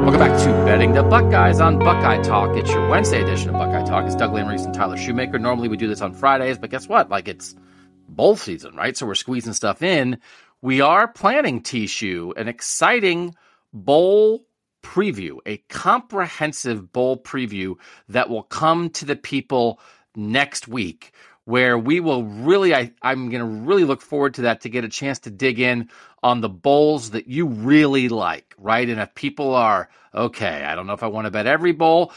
Welcome back to Betting the Buckeyes on Buckeye Talk. It's your Wednesday edition of Buckeye Talk. It's Doug Lesmerises and Tyler Shoemaker. Normally we do this on Fridays, but guess what? Like it's bowl season, right? So we're squeezing stuff in. We are planning T-Shoe, an exciting bowl preview, a comprehensive bowl preview that will come to the people next week where we will really I, i'm going to really look forward to that to get a chance to dig in on the bowls that you really like right? And if people are okay i don't know if i want to bet every bowl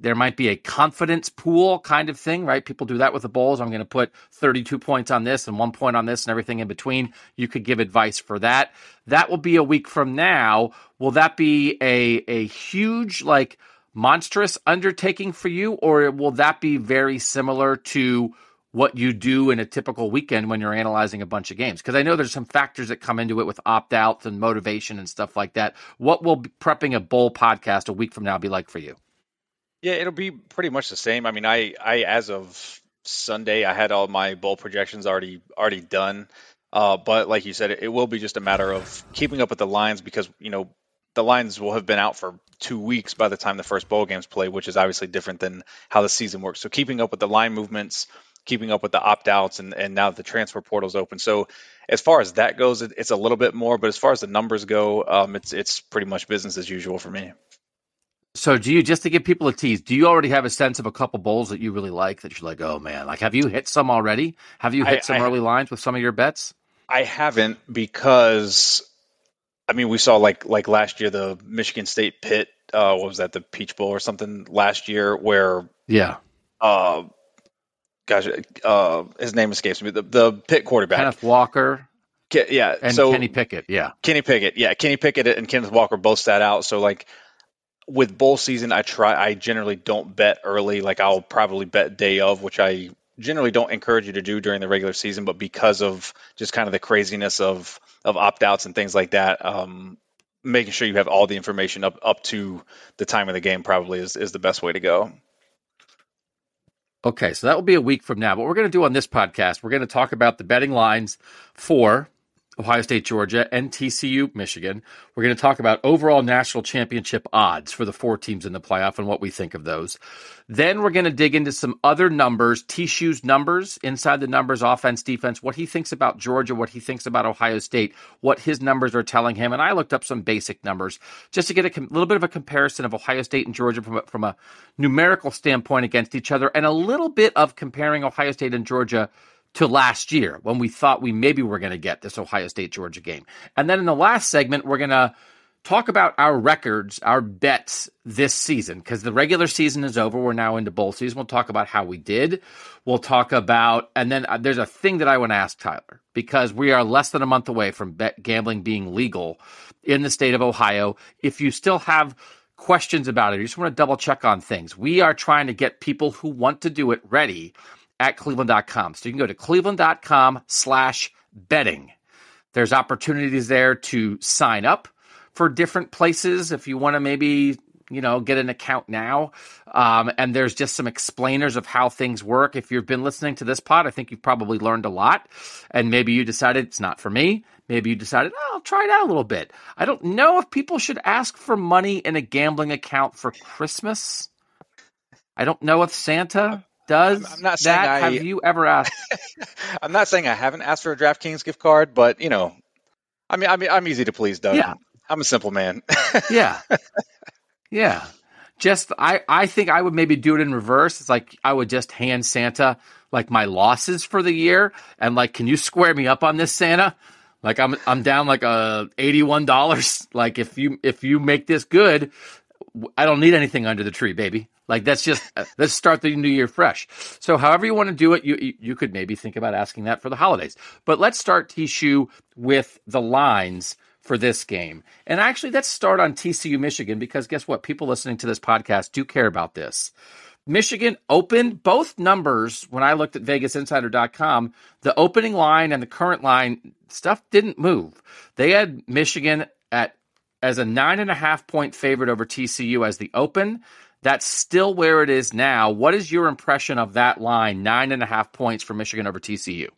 there might be a confidence pool kind of thing right? People do that with the bowls. I'm going to put 32 points on this and one point on this and everything in between. You could give advice for that. That will be a week from now. Will that be a a huge like monstrous undertaking for you, or will that be very similar to what you do in a typical weekend when you're analyzing a bunch of games? Because I know there's some factors that come into it with opt outs and motivation and stuff like that. What will prepping a bowl podcast a week from now be like for you? Yeah, it'll be pretty much the same. I mean, I, I as of Sunday, I had all my bowl projections already already done. Uh, but like you said, it, it will be just a matter of keeping up with the lines because you know the lines will have been out for two weeks by the time the first bowl games play, which is obviously different than how the season works. So keeping up with the line movements, keeping up with the opt outs, and and now the transfer portal's open. So as far as that goes, it, it's a little bit more. But as far as the numbers go, um, it's it's pretty much business as usual for me. So, do you just to give people a tease? Do you already have a sense of a couple bowls that you really like that you're like, oh man, like have you hit some already? Have you hit I- some I- early lines with some of your bets? I haven't because I mean we saw like like last year the Michigan State Pitt uh what was that the Peach Bowl or something last year where Yeah, uh gosh uh his name escapes me. The the Pitt quarterback. Kenneth Walker. Ke- yeah and so Kenny Pickett. Yeah, Kenny Pickett yeah Kenny Pickett and Kenneth Walker both sat out. So like with bowl season I try I generally don't bet early. Like I'll probably bet day of which I generally don't encourage you to do during the regular season but because of just kind of the craziness of of opt-outs and things like that um making sure you have all the information up up to the time of the game probably is is the best way to go Okay, so that will be a week from now. What we're going to do on this podcast, we're going to talk about the betting lines for Ohio State, Georgia, and TCU, Michigan. We're going to talk about overall national championship odds for the four teams in the playoff and what we think of those. Then we're going to dig into some other numbers, T-Shoe's numbers, inside the numbers, offense, defense, what he thinks about Georgia, what he thinks about Ohio State, what his numbers are telling him. And I looked up some basic numbers just to get a com- little bit of a comparison of Ohio State and Georgia from a, from a numerical standpoint against each other and a little bit of comparing Ohio State and Georgia to last year when we thought we maybe were going to get this Ohio State Georgia game. And then in the last segment, we're going to talk about our records, our bets this season because the regular season is over. We're now into bowl season. We'll talk about how we did. We'll talk about, and then uh, there's a thing that I want to ask Tyler because we are less than a month away from bet gambling being legal in the state of Ohio. If you still have questions about it, you just want to double check on things. We are trying to get people who want to do it ready at cleveland.com. So you can go to cleveland.com slash betting. There's opportunities there to sign up for different places if you want to maybe you know, get an account now. Um, and there's just some explainers of how things work. If you've been listening to this pod, I think you've probably learned a lot. And maybe you decided it's not for me. Maybe you decided, oh, I'll try it out a little bit. I don't know if people should ask for money in a gambling account for Christmas. I don't know if Santa does I'm not saying that. I- Have you ever asked? I'm not saying I haven't asked for a DraftKings gift card, but you know, I mean, I mean, I'm easy to please, Doug. Yeah. I'm a simple man. yeah. Yeah. Just I I think I would maybe do it in reverse. It's like I would just hand Santa like my losses for the year and like can you square me up on this Santa? Like I'm I'm down like a $81. Like if you if you make this good, I don't need anything under the tree, baby. Like that's just uh, let's start the new year fresh. So however you want to do it, you you- could maybe think about asking that for the holidays. But let's start T-Shoe with the lines for this game. And actually, let's start on TCU Michigan because guess what? People listening to this podcast do care about this. Michigan opened both numbers when I looked at VegasInsider.com. The opening line and the current line stuff didn't move. They had Michigan at as a nine and a half point favorite over TCU as the open. That's still where it is now. What is your impression of that line? Nine and a half points for Michigan over TCU.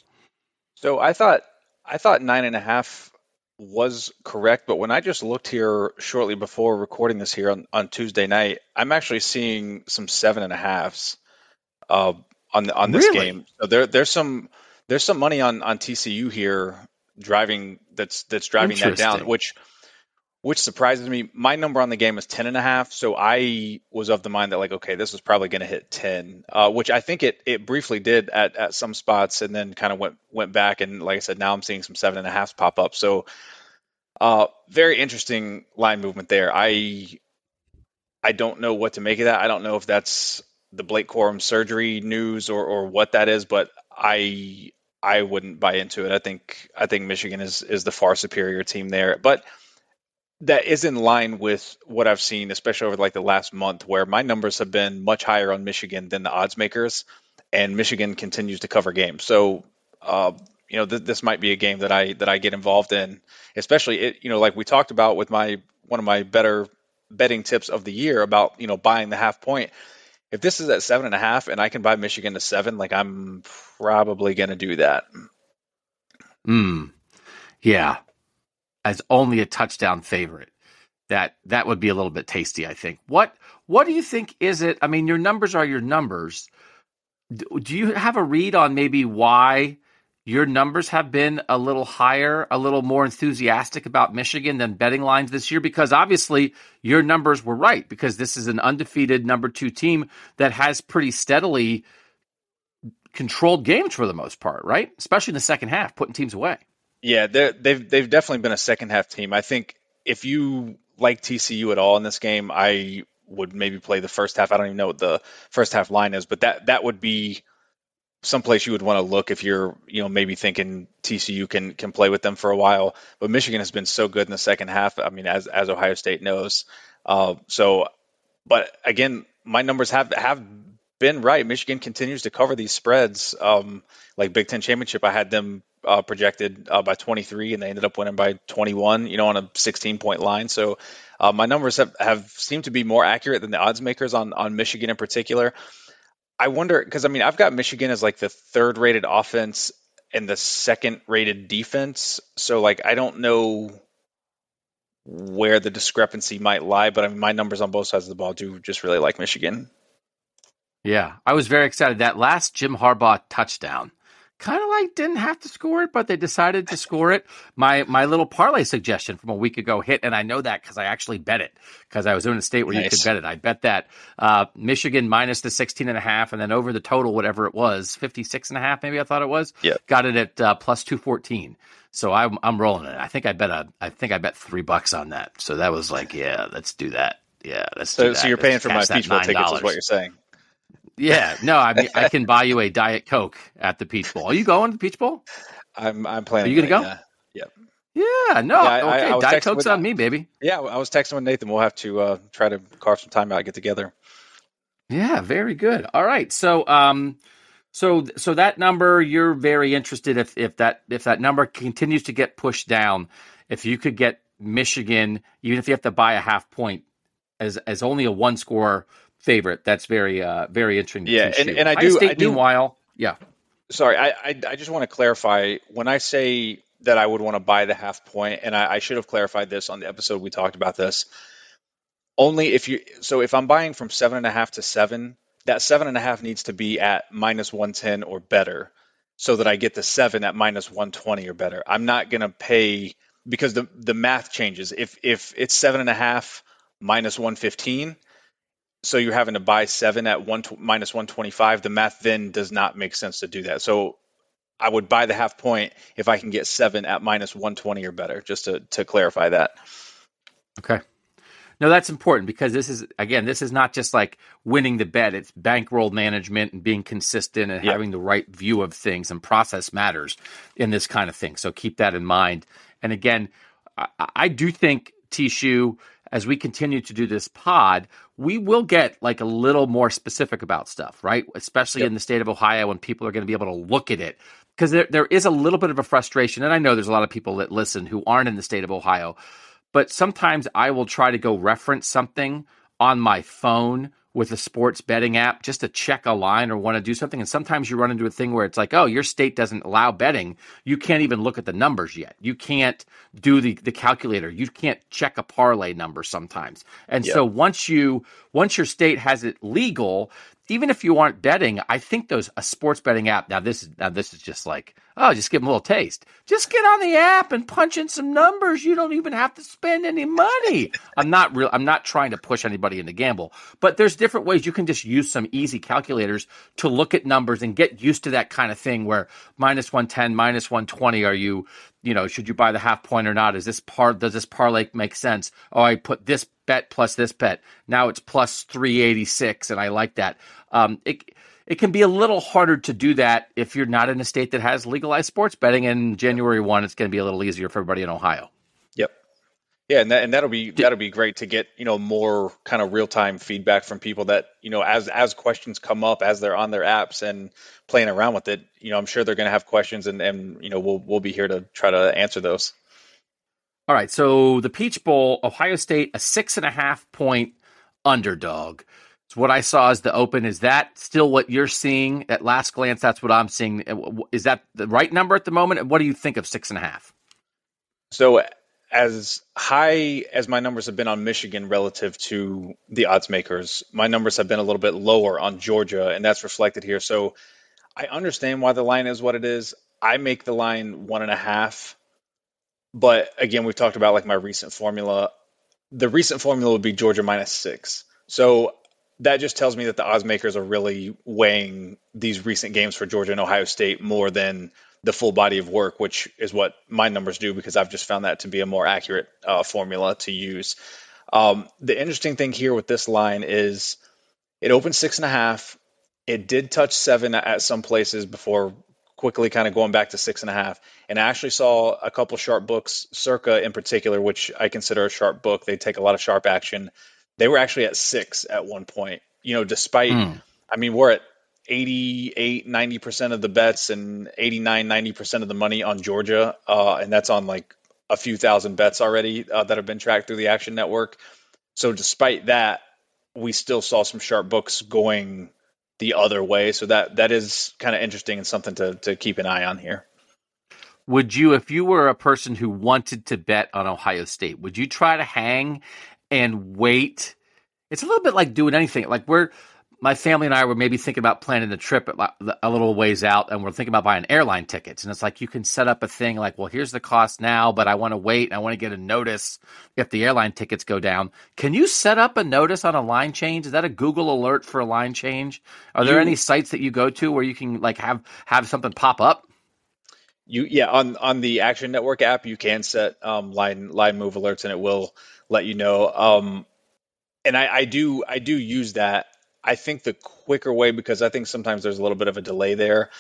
So I thought I thought nine and a half was correct, but when I just looked here shortly before recording this here on, on Tuesday night, I'm actually seeing some seven and a halves uh, on on this Really? game. So there there's some there's some money on on TCU here driving that's that's driving that down, which which surprises me. My number on the game is 10 and a half. So I was of the mind that like, okay, this is probably going to hit 10, uh, which I think it, it briefly did at, at some spots and then kind of went, went back. And like I said, now I'm seeing some seven and a halves pop up. So, uh, very interesting line movement there. I, I don't know what to make of that. I don't know if that's the Blake Corum surgery news or, or what that is, but I, I wouldn't buy into it. I think, I think Michigan is, is the far superior team there, but that is in line with what I've seen, especially over like the last month, where my numbers have been much higher on Michigan than the odds makers, and Michigan continues to cover games. So, uh, you know, th- this might be a game that I that I get involved in, especially it. You know, like we talked about with my one of my better betting tips of the year about you know buying the half point. If this is at seven and a half and I can buy Michigan to seven, like I'm probably going to do that. Hmm. Yeah. As only a touchdown favorite. That that would be a little bit tasty, I think. What what do you think is it? I mean, your numbers are your numbers. Do, you have a read on maybe why your numbers have been a little higher, a little more enthusiastic about Michigan than betting lines this year? Because obviously your numbers were right, because this is an undefeated number two team that has pretty steadily controlled games for the most part, right? Especially in the second half, putting teams away. Yeah, they've they've definitely been a second half team. I think if you like TCU at all in this game, I would maybe play the first half. I don't even know what the first half line is, but that that would be someplace you would want to look if you're you know maybe thinking TCU can can play with them for a while. But Michigan has been so good in the second half. I mean, as as Ohio State knows. Uh, so, but again, my numbers have have been right. Michigan continues to cover these spreads. Um, like Big Ten championship, I had them uh, projected uh, by 23, and they ended up winning by 21. You know, on a 16 point line. So uh, my numbers have, have seemed to be more accurate than the odds makers on on Michigan in particular. I wonder because I mean I've got Michigan as like the third rated offense and the second rated defense. So like I don't know where the discrepancy might lie, but I mean my numbers on both sides of the ball do just really like Michigan. Yeah, I was very excited. That last Jim Harbaugh touchdown, kind of like didn't have to score it, but they decided to score it. My my little parlay suggestion from a week ago hit, and I know that because I actually bet it because I was in a state where you could bet it. I bet that uh, Michigan minus the 16 and a half, and then over the total, whatever it was, 56 and a half, maybe I thought it was. Yeah. Got it at uh, plus 214. So I'm I'm rolling it. I think I bet a I think I bet three bucks on that. So that was like, yeah, let's do that. Yeah, let's do So, that. so you're Let's paying for my Peach Bowl tickets, is what you're saying? Yeah, no, I mean, I can buy you a Diet Coke at the Peach Bowl. Are you going to the Peach Bowl? I'm I'm planning. Are you gonna go? Yeah. Yeah, no, Yeah, I- I- okay, I was Diet Coke's with- on me, baby. Yeah, I was texting with Nathan. We'll have to uh, try to carve some time out, get together. Yeah, very good. All right, so um, so so that number, you're very interested if if that if that number continues to get pushed down, if you could get Michigan, even if you have to buy a half point, as as only a one score favorite. That's very uh very interesting. Yeah, and, and I do. State, I do. meanwhile, yeah. Sorry, I, I I just want to clarify when I say that I would want to buy the half point, and I, I should have clarified this on the episode we talked about this. Only if you so if I'm buying from seven and a half to seven, that seven and a half needs to be at minus one ten or better, so that I get the seven at minus one twenty or better. I'm not gonna pay because the the math changes. If if it's seven and a half minus one fifteen, so you're having to buy seven at one minus one twenty five. The math then does not make sense to do that. So I would buy the half point if I can get seven at minus one twenty or better. Just to to clarify that. Okay. No, that's important because this is again, this is not just like winning the bet. It's bankroll management and being consistent and Yep. having the right view of things and process matters in this kind of thing. So keep that in mind. And again, I, I do think T-Shoe, as we continue to do this pod, we will get like a little more specific about stuff, right? Especially in the state of Ohio when people are going to be able to look at it. Because there, there is a little bit of a frustration, and I know there's a lot of people that listen who aren't in the state of Ohio but sometimes I will try to go reference something on my phone with a sports betting app just to check a line or want to do something. And sometimes you run into a thing where it's like, oh, your state doesn't allow betting. You can't even look at the numbers yet. You can't do the, the calculator. You can't check a parlay number sometimes. And so once you once your state has it legal, even if you aren't betting, I think those a sports betting app. Now this is now this is just like oh, just give them a little taste. Just get on the app and punch in some numbers. You don't even have to spend any money. I'm not real. I'm not trying to push anybody into gamble, but there's different ways you can just use some easy calculators to look at numbers and get used to that kind of thing. Where minus one ten, minus one twenty. Are you you know, should you buy the half point or not? Is this part, does this parlay make sense? Oh, I put this bet plus this bet. Now it's plus 386, and I like that. Um, it, it can be a little harder to do that if you're not in a state that has legalized sports betting. And January 1, it's going to be a little easier for everybody in Ohio. Yeah, and that and that'll be that'll be great to get you know more kind of real time feedback from people that you know as as questions come up as they're on their apps and playing around with it. You know, I'm sure they're going to have questions, and and you know we'll we'll be here to try to answer those. All right. So the Peach Bowl, Ohio State, a six and a half point underdog. It's what I saw as the open. Is that still what you're seeing at last glance? That's what I'm seeing. Is that the right number at the moment? And what do you think of six and a half? So as high as my numbers have been on Michigan relative to the odds makers, my numbers have been a little bit lower on Georgia, and that's reflected here. So I understand why the line is what it is. I make the line one and a half. But again, we've talked about like my recent formula. The recent formula would be Georgia minus six. So that just tells me that the odds makers are really weighing these recent games for Georgia and Ohio State more than the full body of work, which is what my numbers do because I've just found that to be a more accurate uh, formula to use. Um, the interesting thing here with this line is it opened six and a half. It did touch seven at some places before quickly kind of going back to six and a half. And I actually saw a couple sharp books, Circa in particular, which I consider a sharp book. They take a lot of sharp action. They were actually at six at one point. You know, despite, I mean, we're at 88, 90% of the bets and 89, 90% of the money on Georgia. Uh, and that's on like a few thousand bets already uh, that have been tracked through the Action Network. So despite that, we still saw some sharp books going the other way. So that that is kind of interesting and something to to keep an eye on here. Would you, if you were a person who wanted to bet on Ohio State, would you try to hang and wait? It's a little bit like doing anything. Like we're, my family and I were maybe thinking about planning the trip a little ways out, and we're thinking about buying airline tickets. And it's like you can set up a thing like, well, here's the cost now, but I want to wait. And I want to get a notice if the airline tickets go down. Can you set up a notice on a line change? Is that a Google alert for a line change? Are there You- any sites that you go to where you can like have have something pop up? You yeah on on the Action Network app you can set um, line line move alerts and it will let you know. Um, and I, I do I do use that. I think the quicker way because I think sometimes there's a little bit of a delay there.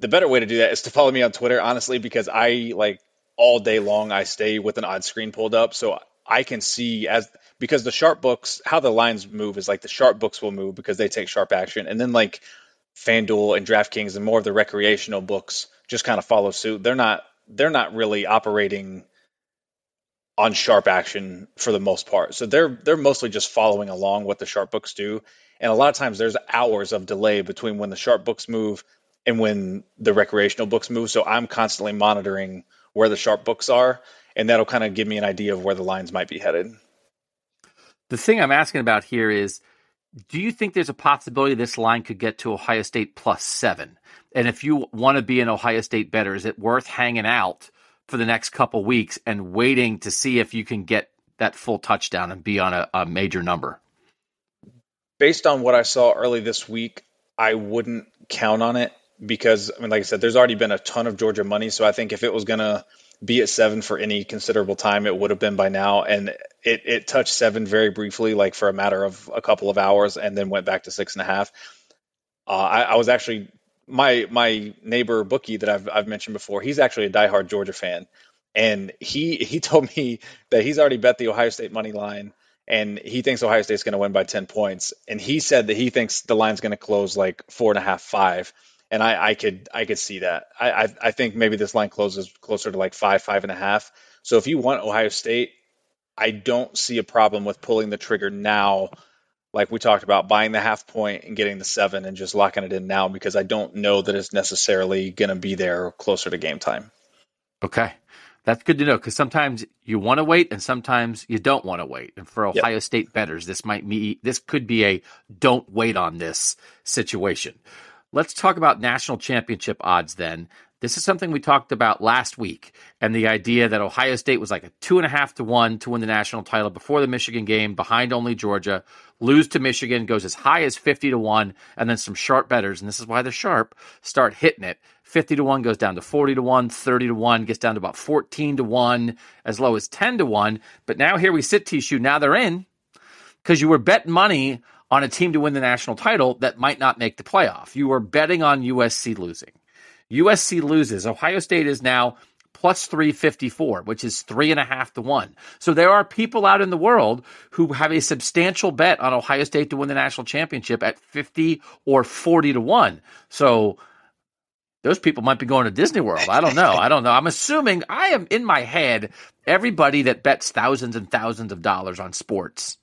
The better way to do that is to follow me on Twitter, honestly, because I like all day long I stay with an odd screen pulled up, so I can see as because the sharp books how the lines move is like the sharp books will move because they take sharp action, and then like FanDuel and DraftKings and more of the recreational books just kind of follow suit. They're not they're not really operating on sharp action for the most part. So they're they're mostly just following along what the sharp books do. And a lot of times there's hours of delay between when the sharp books move and when the recreational books move. So I'm constantly monitoring where the sharp books are, and that'll kind of give me an idea of where the lines might be headed. The thing I'm asking about here is do you think there's a possibility this line could get to Ohio State plus seven? And if you want to be an Ohio State better, is it worth hanging out for the next couple weeks and waiting to see if you can get that full touchdown and be on a, a major number? Based on what I saw early this week, I wouldn't count on it because, I mean, like I said, there's already been a ton of Georgia money. So I think if it was going to be at seven for any considerable time, it would have been by now. And it, it touched seven very briefly, like for a matter of a couple of hours, and then went back to six and a half. Uh, I, I, was actually my my neighbor bookie that I've I've mentioned before. He's actually a diehard Georgia fan, and he he told me that he's already bet the Ohio State money line, and he thinks Ohio State's going to win by ten points. And he said that he thinks the line's going to close like four and a half, five and I, I could I could see that. I, I, I think maybe this line closes closer to like five five and a half. So if you want Ohio State, I don't see a problem with pulling the trigger now, like we talked about, buying the half point and getting the seven and just locking it in now because I don't know that it's necessarily going to be there closer to game time. Okay. That's good to know because sometimes you want to wait and sometimes you don't want to wait. And for Ohio yep. State betters, this might be this could be a don't wait on this situation. Let's talk about national championship odds then. This is something we talked about last week, and the idea that Ohio State was like a two and a half to one to win the national title before the Michigan game, behind only Georgia, lose to Michigan, goes as high as 50 to one, and then some sharp betters, and this is why they're sharp, start hitting it. 50 to 1 goes down to 40 to 1, 30 to 1 gets down to about 14 to 1, as low as 10 to 1. But now here we sit, T-Shoe. Now they're in because you were betting money on a team to win the national title that might not make the playoff. You were betting on USC losing. USC loses. Ohio State is now plus 354, which is three and a half to one. So there are people out in the world who have a substantial bet on Ohio State to win the national championship at 50 or 40 to one. So those people might be going to Disney World. I don't know. I don't know. I'm assuming I am in my head everybody that bets thousands and thousands of dollars on sports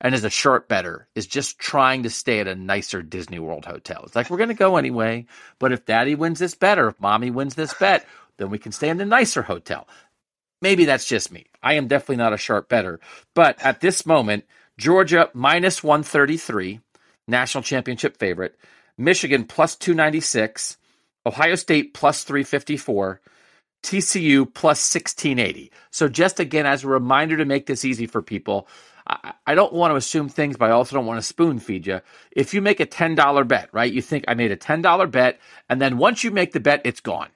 and is a sharp better is just trying to stay at a nicer Disney World hotel. It's like we're going to go anyway, but if Daddy wins this bet or if Mommy wins this bet, then we can stay in the nicer hotel. Maybe that's just me. I am definitely not a sharp better, but at this moment, Georgia minus 133, national championship favorite, Michigan plus 296, Ohio State plus 354, TCU plus 1680. So just again as a reminder to make this easy for people, I, I don't want to assume things, but I also don't want to spoon feed you. If you make a $10 bet, right, you think I made a $10 bet, and then once you make the bet, it's gone,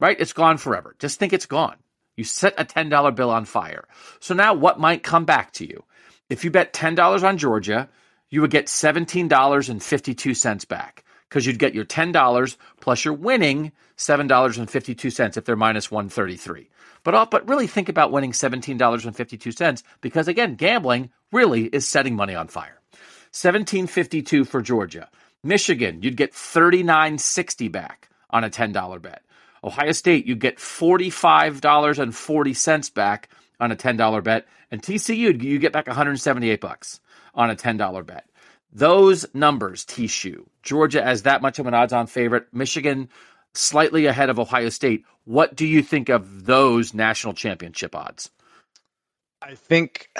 right? It's gone forever. Just think it's gone. You set a $10 bill on fire. So now what might come back to you? If you bet $10 on Georgia, you would get $17.52 back because you'd get your $10 plus you're winning $7.52 if they're minus 133. But but really think about winning $17.52 because again, gambling really is setting money on fire. 1752 for Georgia. Michigan, you'd get 39.60 back on a $10 bet. Ohio State, you get $45.40 back on a $10 bet. And TCU, you get back 178 bucks on a $10 bet. Those numbers, T-Shoe, Georgia as that much of an odds on favorite, Michigan slightly ahead of Ohio State. What do you think of those national championship odds? I think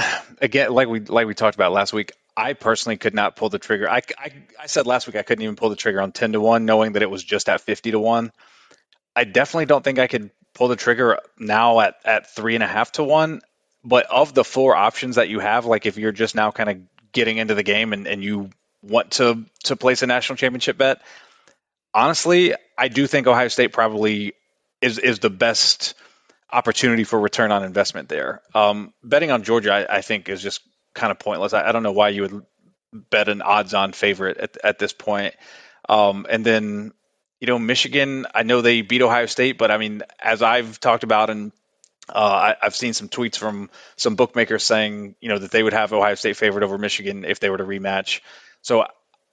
again, like we like we talked about last week, I personally could not pull the trigger. I, I, I said last week I couldn't even pull the trigger on ten to one, knowing that it was just at fifty to one. I definitely don't think I could pull the trigger now at at three and a half to one. But of the four options that you have, like if you're just now kind of getting into the game and, and you want to to place a national championship bet, honestly, I do think Ohio State probably is is the best opportunity for return on investment there. Um, betting on Georgia, I, I, think, is just kind of pointless. I, I, don't know why you would bet an odds-on favorite at, at this point. Um, and then, you know, Michigan, I know they beat Ohio State, but I mean, as I've talked about and uh, I, have seen some tweets from some bookmakers saying, you know, that they would have Ohio State favored over Michigan if they were to rematch. So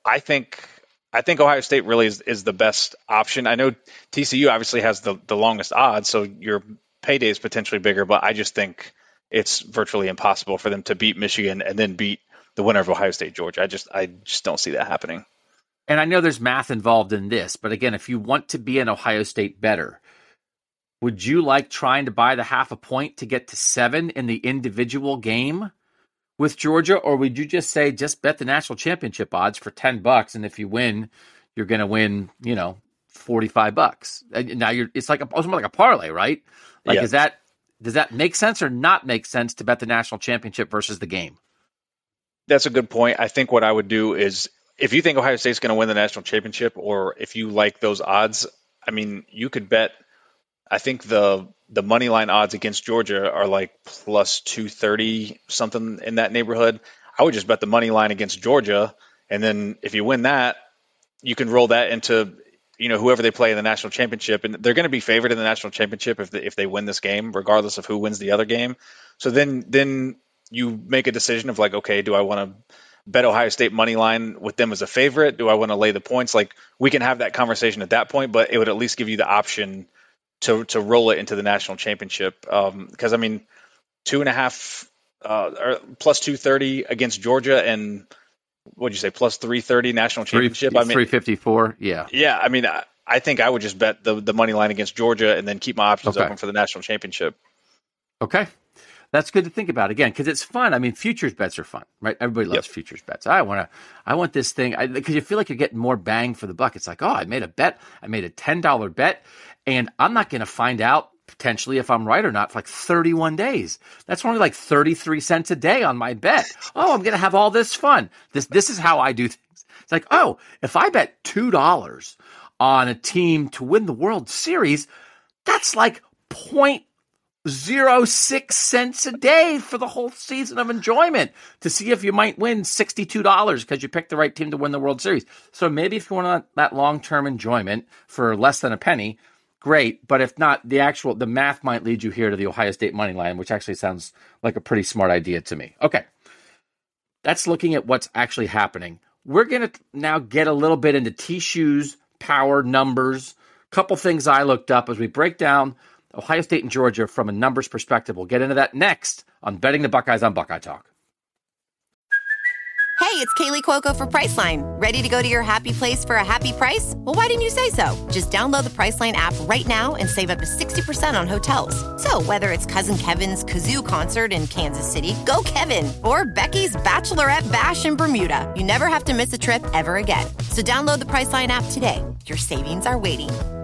I think I think Ohio State really is, is the best option. I know TCU obviously has the, the longest odds, so your payday is potentially bigger, but I just think it's virtually impossible for them to beat Michigan and then beat the winner of Ohio State Georgia. I just I just don't see that happening. And I know there's math involved in this, but again, if you want to be an Ohio State better, would you like trying to buy the half a point to get to seven in the individual game with Georgia, or would you just say just bet the national championship odds for ten bucks, and if you win, you're going to win, you know, forty five bucks? And now you're it's like a almost like a parlay, right? Like, Yeah. is that does that make sense or not make sense to bet the national championship versus the game? That's a good point. I think what I would do is if you think Ohio State's going to win the national championship, or if you like those odds, I mean, you could bet. I think the the money line odds against Georgia are like plus two thirty something in that neighborhood. I would just bet the money line against Georgia, and then if you win that, you can roll that into you know whoever they play in the national championship, and they're going to be favored in the national championship if they, if they win this game, regardless of who wins the other game. So then then you make a decision of like, okay, do I want to bet Ohio State money line with them as a favorite? Do I want to lay the points? Like we can have that conversation at that point, but it would at least give you the option to to roll it into the national championship. Because I mean, two and a half uh, or plus two thirty against Georgia and what'd you say plus three thirty national championship? I mean, three fifty four. Yeah, yeah. I mean, I, I think I would just bet the the money line against Georgia and then keep my options Okay. open for the national championship. Okay. That's good to think about again because it's fun. I mean, futures bets are fun, right? Everybody loves futures bets. I want to, I want this thing because you feel like you're getting more bang for the buck. It's like, oh, I made a bet. I made a ten dollar bet, and I'm not going to find out potentially if I'm right or not for like 31 days. That's only like 33 cents a day on my bet. Oh, I'm going to have all this fun. This this is how I do things. It's like, oh, if I bet two dollars on a team to win the World Series, that's like point zero six cents a day for the whole season of enjoyment to see if you might win sixty two dollars because you picked the right team to win the World Series. So maybe if you want that long term enjoyment for less than a penny, great. But if not, the actual the math might lead you here to the Ohio State money line, which actually sounds like a pretty smart idea to me. Okay, that's looking at what's actually happening. We're gonna now get a little bit into T shoes, power numbers, couple things I looked up as we break down Ohio State and Georgia from a numbers perspective. We'll get into that next on Betting the Buckeyes on Buckeye Talk. Hey, it's Kaley Cuoco for Priceline. Ready to go to your happy place for a happy price? Well, why didn't you say so? Just download the Priceline app right now and save up to 60% on hotels. So, whether it's Cousin Kevin's Kazoo concert in Kansas City, go Kevin, or Becky's Bachelorette Bash in Bermuda, you never have to miss a trip ever again. So, download the Priceline app today. Your savings are waiting.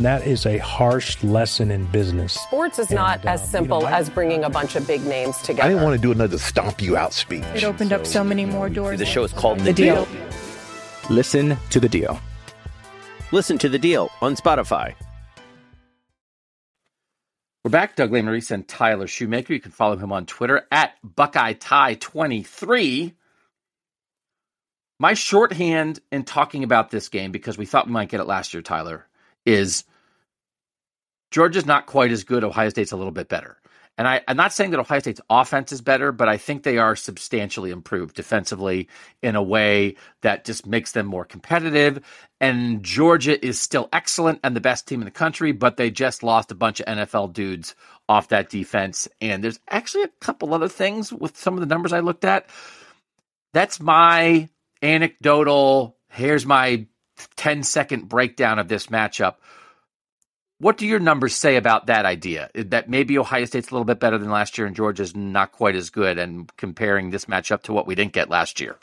That is a harsh lesson in business. Sports is not uh, as simple as bringing a bunch of big names together. I didn't want to do another stomp you out speech. It opened up so many more doors. The show is called The Deal. Listen to the deal. Listen to the deal on Spotify. We're back. Doug Lesmerises and Tyler Shoemaker. You can follow him on Twitter at Buckeye Tie 23 My shorthand in talking about this game, because we thought we might get it last year, Tyler, is Georgia's not quite as good. Ohio State's a little bit better. And I, I'm not saying that Ohio State's offense is better, but I think they are substantially improved defensively in a way that just makes them more competitive. And Georgia is still excellent and the best team in the country, but they just lost a bunch of NFL dudes off that defense. And there's actually a couple other things with some of the numbers I looked at. That's my anecdotal, here's my 10 second breakdown of this matchup. What do your numbers say about that idea? That maybe Ohio State's a little bit better than last year and Georgia's not quite as good, and comparing this matchup to what we didn't get last year?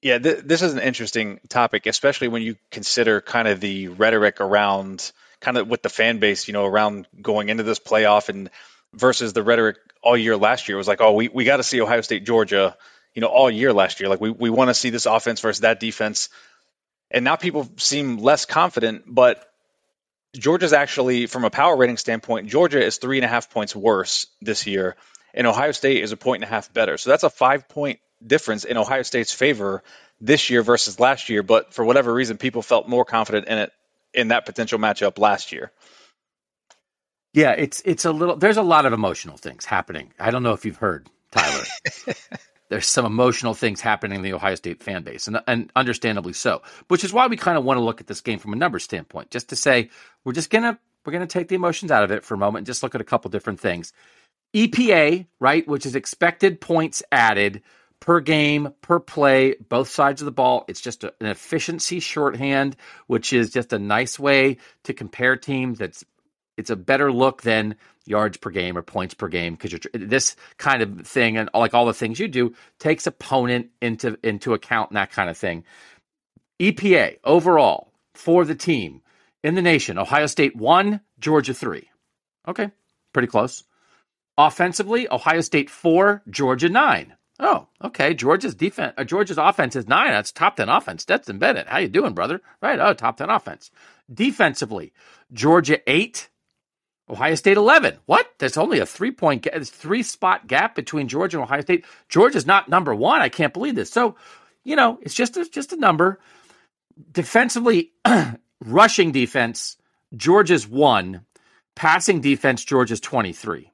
Yeah, th- this is an interesting topic, especially when you consider kind of the rhetoric around kind of with the fan base, you know, around going into this playoff and versus the rhetoric all year last year. It was like, oh, we, we got to see Ohio State, Georgia, you know, all year last year. Like we, we want to see this offense versus that defense. And now people seem less confident, but Georgia's actually, from a power rating standpoint, Georgia is three and a half points worse this year, and Ohio State is a point and a half better. So that's a five point difference in Ohio State's favor this year versus last year, but for whatever reason, people felt more confident in it in that potential matchup last year. Yeah, it's it's a little. There's a lot of emotional things happening. I don't know if you've heard, Tyler. there's some emotional things happening in the Ohio State fan base, and and understandably so. Which is why we kind of want to look at this game from a numbers standpoint, just to say we're just gonna we're gonna take the emotions out of it for a moment, and just look at a couple different things. EPA, right, which is expected points added per game, per play, both sides of the ball. It's just a, an efficiency shorthand, which is just a nice way to compare teams. That's it's a better look than yards per game or points per game because this kind of thing and like all the things you do takes opponent into into account and that kind of thing. EPA overall for the team in the nation: Ohio State one, Georgia three. Okay, pretty close. Offensively, Ohio State four, Georgia nine. Oh, okay. Georgia's defense, uh, Georgia's offense is nine. That's top ten offense. That's embedded. How you doing, brother? Right. Oh, top ten offense. Defensively, Georgia eight, Ohio State eleven. What? There's only a three point, three spot gap between Georgia and Ohio State. Georgia's not number one. I can't believe this. So, you know, it's just a, just a number. Defensively, rushing defense, Georgia's one. Passing defense, Georgia's twenty three.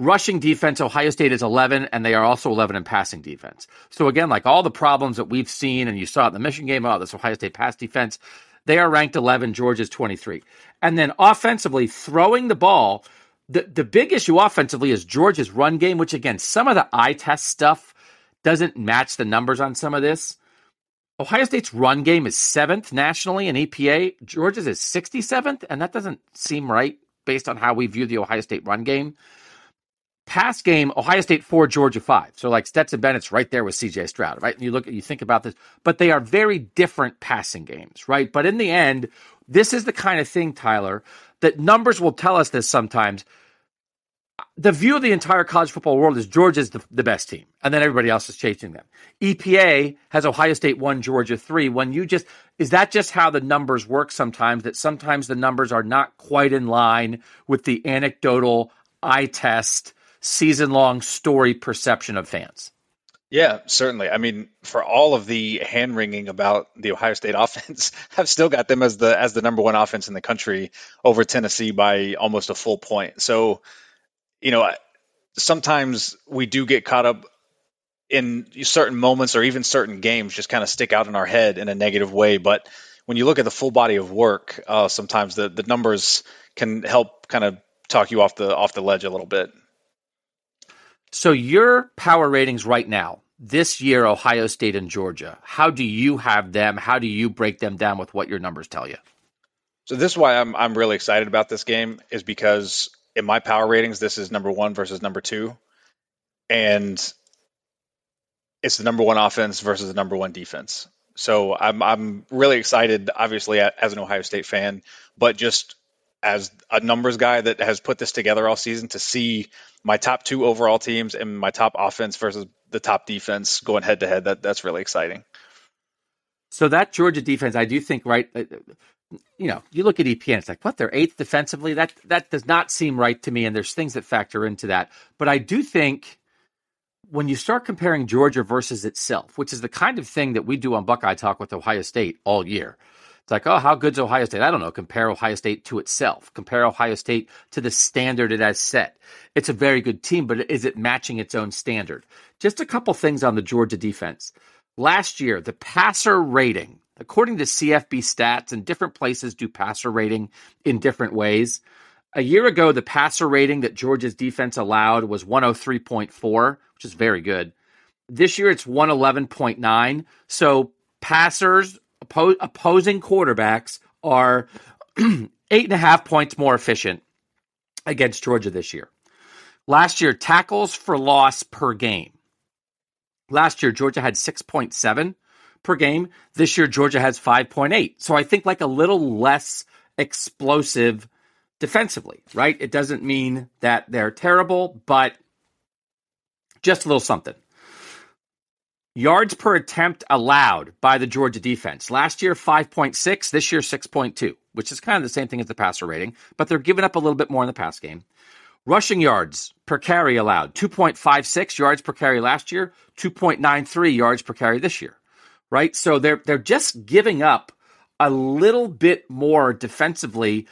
Rushing defense, Ohio State is 11, and they are also 11 in passing defense. So again, like all the problems that we've seen, and you saw in the Michigan game, oh, this Ohio State pass defense, they are ranked 11. Georgia's 23. And then offensively, throwing the ball, the, the big issue offensively is Georgia's run game, which again, some of the eye test stuff doesn't match the numbers on some of this. Ohio State's run game is seventh nationally in EPA. Georgia's is 67th, and that doesn't seem right based on how we view the Ohio State run game pass game, Ohio State four, Georgia five. So like Stetson Bennett's right there with CJ Stroud, right? And you look at you think about this, but they are very different passing games, right? But in the end, this is the kind of thing, Tyler, that numbers will tell us this sometimes. The view of the entire college football world is Georgia's the, the best team, and then everybody else is chasing them. EPA has Ohio State one, Georgia three. When you just is that just how the numbers work sometimes? That sometimes the numbers are not quite in line with the anecdotal eye test season long story perception of fans. Yeah, certainly. I mean, for all of the hand wringing about the Ohio State offense, I've still got them as the as the number one offense in the country over Tennessee by almost a full point. So, you know, sometimes we do get caught up in certain moments or even certain games just kind of stick out in our head in a negative way. But when you look at the full body of work, uh, sometimes the the numbers can help kind of talk you off the off the ledge a little bit. So your power ratings right now, this year, Ohio State and Georgia, how do you have them? How do you break them down with what your numbers tell you? So this is why I'm I'm really excited about this game is because in my power ratings, this is number one versus number two, and it's the number one offense versus the number one defense. So I'm I'm really excited, obviously as an Ohio State fan, but just as a numbers guy that has put this together all season to see my top two overall teams and my top offense versus the top defense going head to head. That that's really exciting. So that Georgia defense, I do think, right? Uh, you know, you look at EPA, it's like what they're eighth defensively. That that does not seem right to me, and there's things that factor into that. But I do think when you start comparing Georgia versus itself, which is the kind of thing that we do on Buckeye Talk with Ohio State all year, it's like, oh, how good's Ohio State? I don't know. Compare Ohio State to itself. Compare Ohio State to the standard it has set. It's a very good team, but is it matching its own standard? Just a couple things on the Georgia defense. Last year, the passer rating, according to CFB stats, and different places do passer rating in different ways. A year ago, the passer rating that Georgia's defense allowed was 103.4, which is very good. This year, it's 111.9. So passers oppo- opposing quarterbacks are eight and a half points more efficient against Georgia this year. Last year, tackles for loss per game. Last year, Georgia had 6.7 per game. This year, Georgia has 5.8. So I think like a little less explosive defensively, right? It doesn't mean that they're terrible, but just a little something. Yards per attempt allowed by the Georgia defense. Last year, 5.6. This year, 6.2, which is kind of the same thing as the passer rating, but they're giving up a little bit more in the pass game. Rushing yards per carry allowed 2.56 yards per carry last year, 2.93 yards per carry this year. right? So they're they're just giving up a little bit more defensively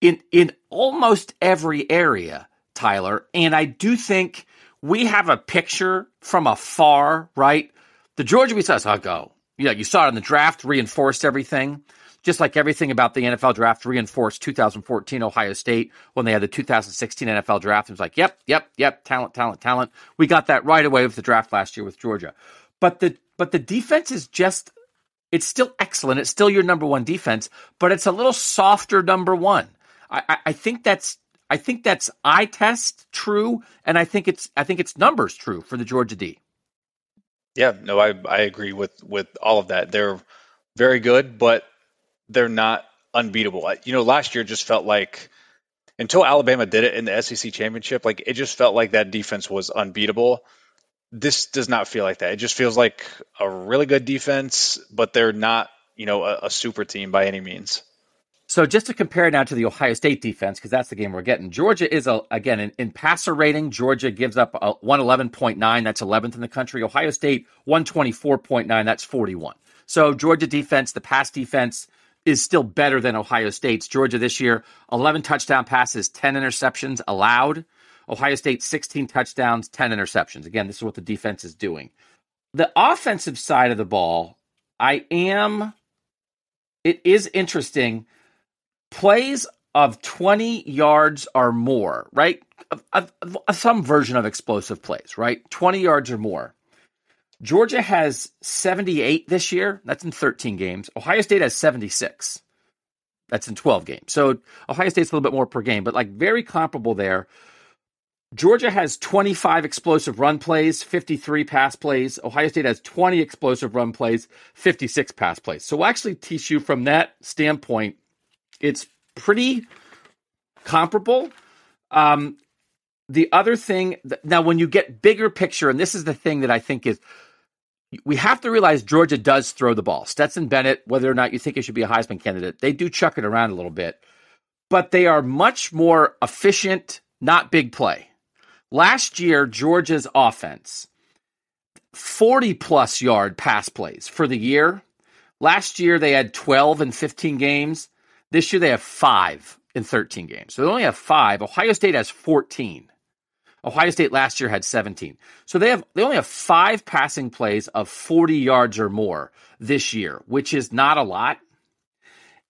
in in almost every area, Tyler. And I do think we have a picture from afar, right? The Georgia we saw, I'll go. Yeah, you saw it in the draft, reinforced everything. Just like everything about the NFL draft reinforced 2014 Ohio State when they had the 2016 NFL draft. It was like, yep, yep, yep, talent, talent, talent. We got that right away with the draft last year with Georgia. But the but the defense is just it's still excellent. It's still your number one defense, but it's a little softer number one. I, I, I think that's I think that's eye test true, and I think it's I think it's numbers true for the Georgia D. Yeah, no, I I agree with with all of that. They're very good, but they're not unbeatable. You know, last year just felt like until Alabama did it in the SEC championship, like it just felt like that defense was unbeatable. This does not feel like that. It just feels like a really good defense, but they're not, you know, a, a super team by any means. So just to compare now to the Ohio State defense, because that's the game we're getting. Georgia is a, again in, in passer rating. Georgia gives up uh, a 111.9. That's 11th in the country. Ohio State 124.9. That's 41. So Georgia defense, the pass defense is still better than Ohio State's. Georgia this year 11 touchdown passes, 10 interceptions allowed. Ohio State 16 touchdowns, 10 interceptions. Again, this is what the defense is doing. The offensive side of the ball, I am. It is interesting plays of 20 yards or more, right? some version of explosive plays, right? 20 yards or more. Georgia has 78 this year. That's in 13 games. Ohio State has 76. That's in 12 games. So Ohio State's a little bit more per game, but like very comparable there. Georgia has 25 explosive run plays, 53 pass plays. Ohio State has 20 explosive run plays, 56 pass plays. So we'll actually teach you from that standpoint it's pretty comparable. Um, the other thing now, when you get bigger picture, and this is the thing that I think is we have to realize Georgia does throw the ball. Stetson Bennett, whether or not you think he should be a Heisman candidate, they do chuck it around a little bit, but they are much more efficient, not big play. Last year, Georgia's offense, 40 plus yard pass plays for the year. Last year, they had 12 and 15 games. This year they have five in 13 games. So they only have five. Ohio State has 14. Ohio State last year had 17. So they have they only have five passing plays of 40 yards or more this year, which is not a lot.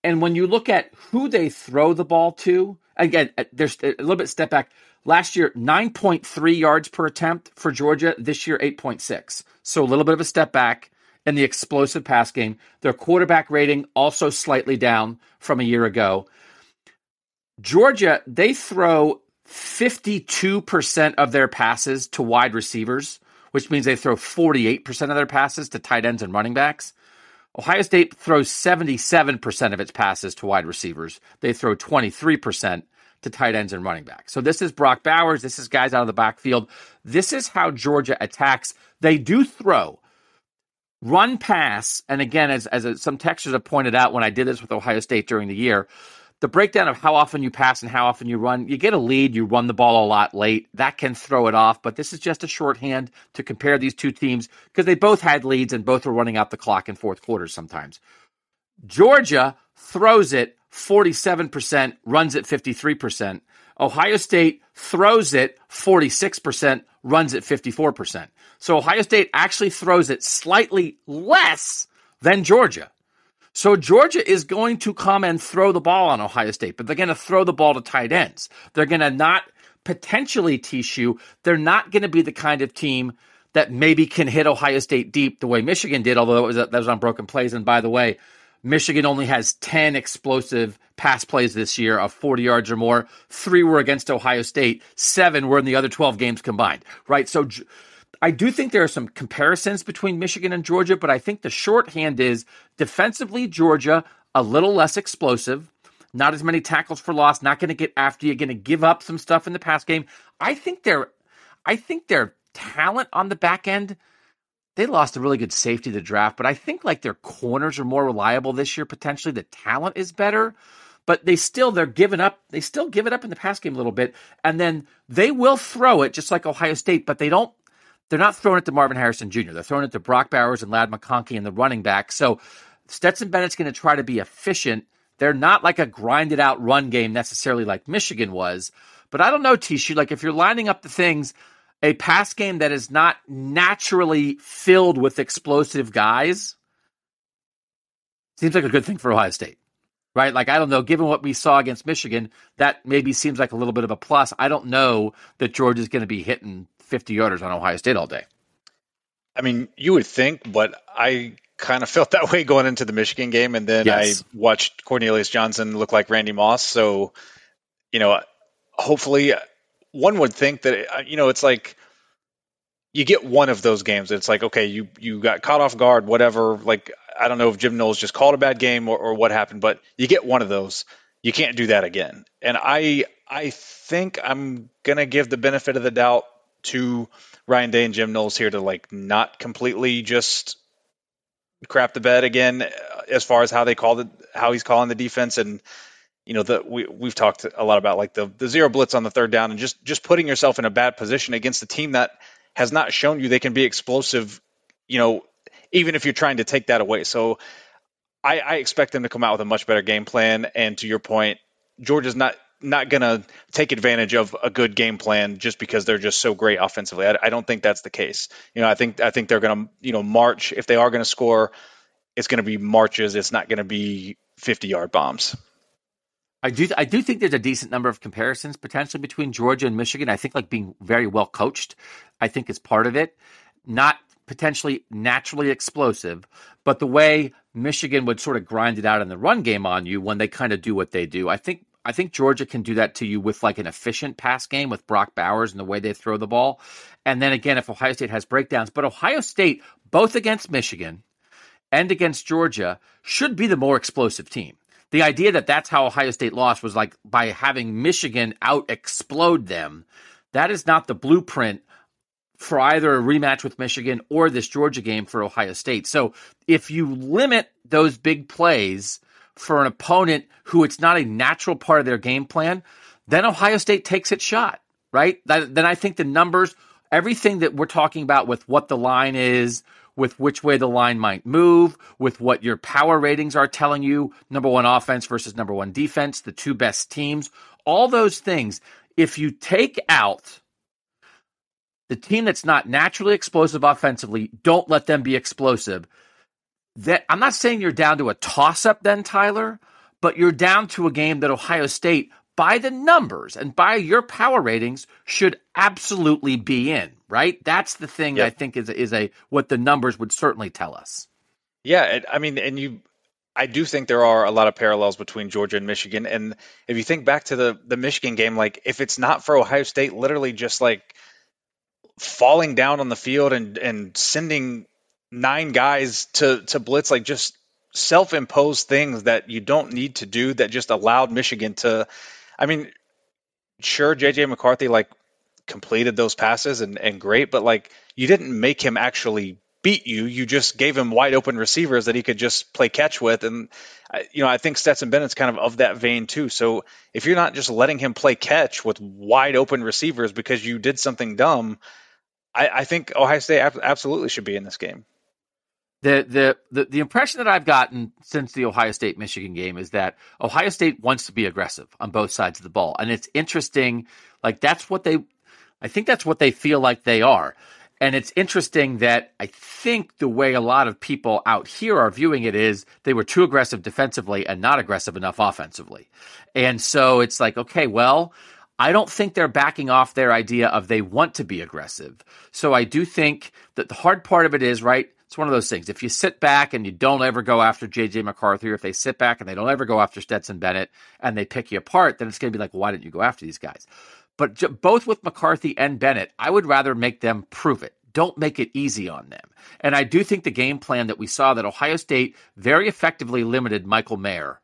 And when you look at who they throw the ball to, again, uh, there's a little bit step back. Last year, 9.3 yards per attempt for Georgia. This year, 8.6. So a little bit of a step back in the explosive pass game. Their quarterback rating also slightly down from a year ago. Georgia, they throw 52% of their passes to wide receivers, which means they throw 48% of their passes to tight ends and running backs. Ohio State throws 77% of its passes to wide receivers. They throw 23% to tight ends and running backs. So this is Brock Bowers. This is guys out of the backfield. This is how Georgia attacks. They do throw run pass, and again, as, as some texters have pointed out when I did this with Ohio State during the year, the breakdown of how often you pass and how often you run, you get a lead, you run the ball a lot late. That can throw it off, but this is just a shorthand to compare these two teams because they both had leads and both were running out the clock in fourth quarters sometimes. Georgia throws it 47%, runs it 53%. Ohio State throws it 46%, runs it 54%. So Ohio State actually throws it slightly less than Georgia. So Georgia is going to come and throw the ball on Ohio State, but they're going to throw the ball to tight ends. They're going to not potentially teach you. They're not going to be the kind of team that maybe can hit Ohio State deep the way Michigan did, although that was, that was on broken plays. And by the way, Michigan only has 10 explosive pass plays this year of 40 yards or more. Three were against Ohio State. Seven were in the other 12 games combined, right? So I do think there are some comparisons between Michigan and Georgia, but I think the shorthand is defensively, Georgia, a little less explosive, not as many tackles for loss, not going to get after you, going to give up some stuff in the pass game. I think their, I think their talent on the back end, they lost a really good safety to draft, but I think like their corners are more reliable this year. Potentially, the talent is better but they still they're giving up they still give it up in the pass game a little bit and then they will throw it just like ohio state but they don't they're not throwing it to Marvin Harrison Jr. They're throwing it to Brock Bowers and Ladd McConkey and the running back. So Stetson Bennett's going to try to be efficient. They're not like a grinded out run game necessarily like Michigan was. But I don't know, T-Shoe. Like if you're lining up the things, a pass game that is not naturally filled with explosive guys seems like a good thing for Ohio State. Right? Like, I don't know, given what we saw against Michigan, that maybe seems like a little bit of a plus. I don't know that Georgia's going to be hitting 50 yarders on Ohio State all day. I mean, you would think, but I kind of felt that way going into the Michigan game. And then yes. I watched Cornelius Johnson look like Randy Moss. So, you know, hopefully one would think that, uh, you know, it's like, you get one of those games. It's like, okay, you you got caught off guard, whatever. Like, I don't know if Jim Knowles just called a bad game or, or what happened, but you get one of those. You can't do that again. And I I think I'm gonna give the benefit of the doubt to Ryan Day and Jim Knowles here to like not completely just crap the bed again uh, as far as how they called it, how he's calling the defense and you know the we we've talked a lot about like the the zero blitz on the third down and just just putting yourself in a bad position against a team that has not shown you they can be explosive, you know, even if you're trying to take that away. So I, I expect them to come out with a much better game plan. And to your point, Georgia's not not going to take advantage of a good game plan just because they're just so great offensively. I, I don't think that's the case. You know, I think I think they're going to you know march if they are going to score. It's going to be marches. It's not going to be 50 yard bombs. I do I do think there's a decent number of comparisons potentially between Georgia and Michigan. I think like being very well coached, I think is part of it. Not potentially naturally explosive, but the way Michigan would sort of grind it out in the run game on you when they kind of do what they do. I think I think Georgia can do that to you with like an efficient pass game with Brock Bowers and the way they throw the ball. And then again, if Ohio State has breakdowns, but Ohio State, both against Michigan and against Georgia, should be the more explosive team the idea that that's how Ohio State lost was like by having Michigan out explode them. That is not the blueprint for either a rematch with Michigan or this Georgia game for Ohio State. So if you limit those big plays for an opponent who it's not a natural part of their game plan, then Ohio State takes its shot, right? Then I think the numbers, everything that we're talking about with what the line is, with which way the line might move, with what your power ratings are telling you, number one offense versus number one defense, the two best teams, all those things. If you take out the team that's not naturally explosive offensively, don't let them be explosive. That I'm not saying you're down to a toss up then, Tyler, but you're down to a game that Ohio State by the numbers and by your power ratings should absolutely be in, right? That's the thing yep. I think is is a what the numbers would certainly tell us. Yeah, I mean, and you, I do think there are a lot of parallels between Georgia and Michigan. And if you think back to the the Michigan game, like if it's not for Ohio State, literally just like falling down on the field and and sending nine guys to to blitz, like just self-imposed things that you don't need to do that just allowed Michigan to I mean, sure, JJ McCarthy like completed those passes and, and great, but like you didn't make him actually beat you. You just gave him wide open receivers that he could just play catch with. And, you know, I think Stetson Bennett's kind of of that vein too. So if you're not just letting him play catch with wide open receivers because you did something dumb, I, I think Ohio State absolutely should be in this game the, the the the impression that I've gotten since the Ohio State Michigan game is that Ohio State wants to be aggressive on both sides of the ball, and it's interesting. Like that's what they, I think that's what they feel like they are, and it's interesting that I think the way a lot of people out here are viewing it is they were too aggressive defensively and not aggressive enough offensively, and so it's like okay, well. I don't think they're backing off their idea of they want to be aggressive. So I do think that the hard part of it is, right? it's one of those things. If you sit back and you don't ever go after JJ McCarthy, or if they sit back and they don't ever go after Stetson Bennett and they pick you apart, then it's going to be like, well, why didn't you go after these guys? But j- both with McCarthy and Bennett, I would rather make them prove it. Don't make it easy on them. And I do think the game plan that we saw that Ohio State very effectively limited Michael Mayer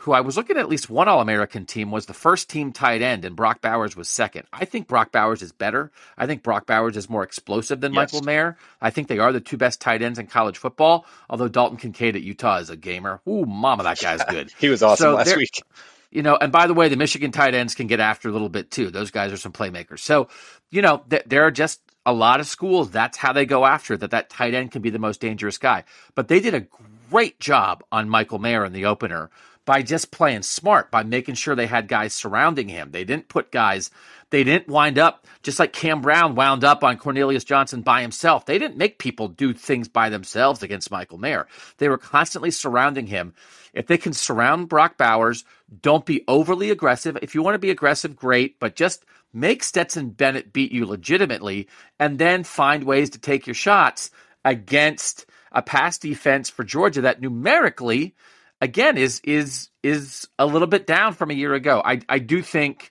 who I was looking at, at least one All American team, was the first team tight end, and Brock Bowers was second. I think Brock Bowers is better. I think Brock Bowers is more explosive than yes. Michael Mayer. I think they are the two best tight ends in college football, although Dalton Kincaid at Utah is a gamer. Ooh, mama, that guy's good. he was awesome so last week. You know, and by the way, the Michigan tight ends can get after a little bit too. Those guys are some playmakers. So, you know, th- there are just a lot of schools, that's how they go after that that tight end can be the most dangerous guy. But they did a great job on Michael Mayer in the opener by just playing smart, by making sure they had guys surrounding him. They didn't put guys, they didn't wind up just like Cam Brown wound up on Cornelius Johnson by himself. They didn't make people do things by themselves against Michael Mayer. They were constantly surrounding him. If they can surround Brock Bowers, don't be overly aggressive. If you want to be aggressive, great, but just make Stetson Bennett beat you legitimately and then find ways to take your shots against a pass defense for Georgia that numerically again is is is a little bit down from a year ago. I I do think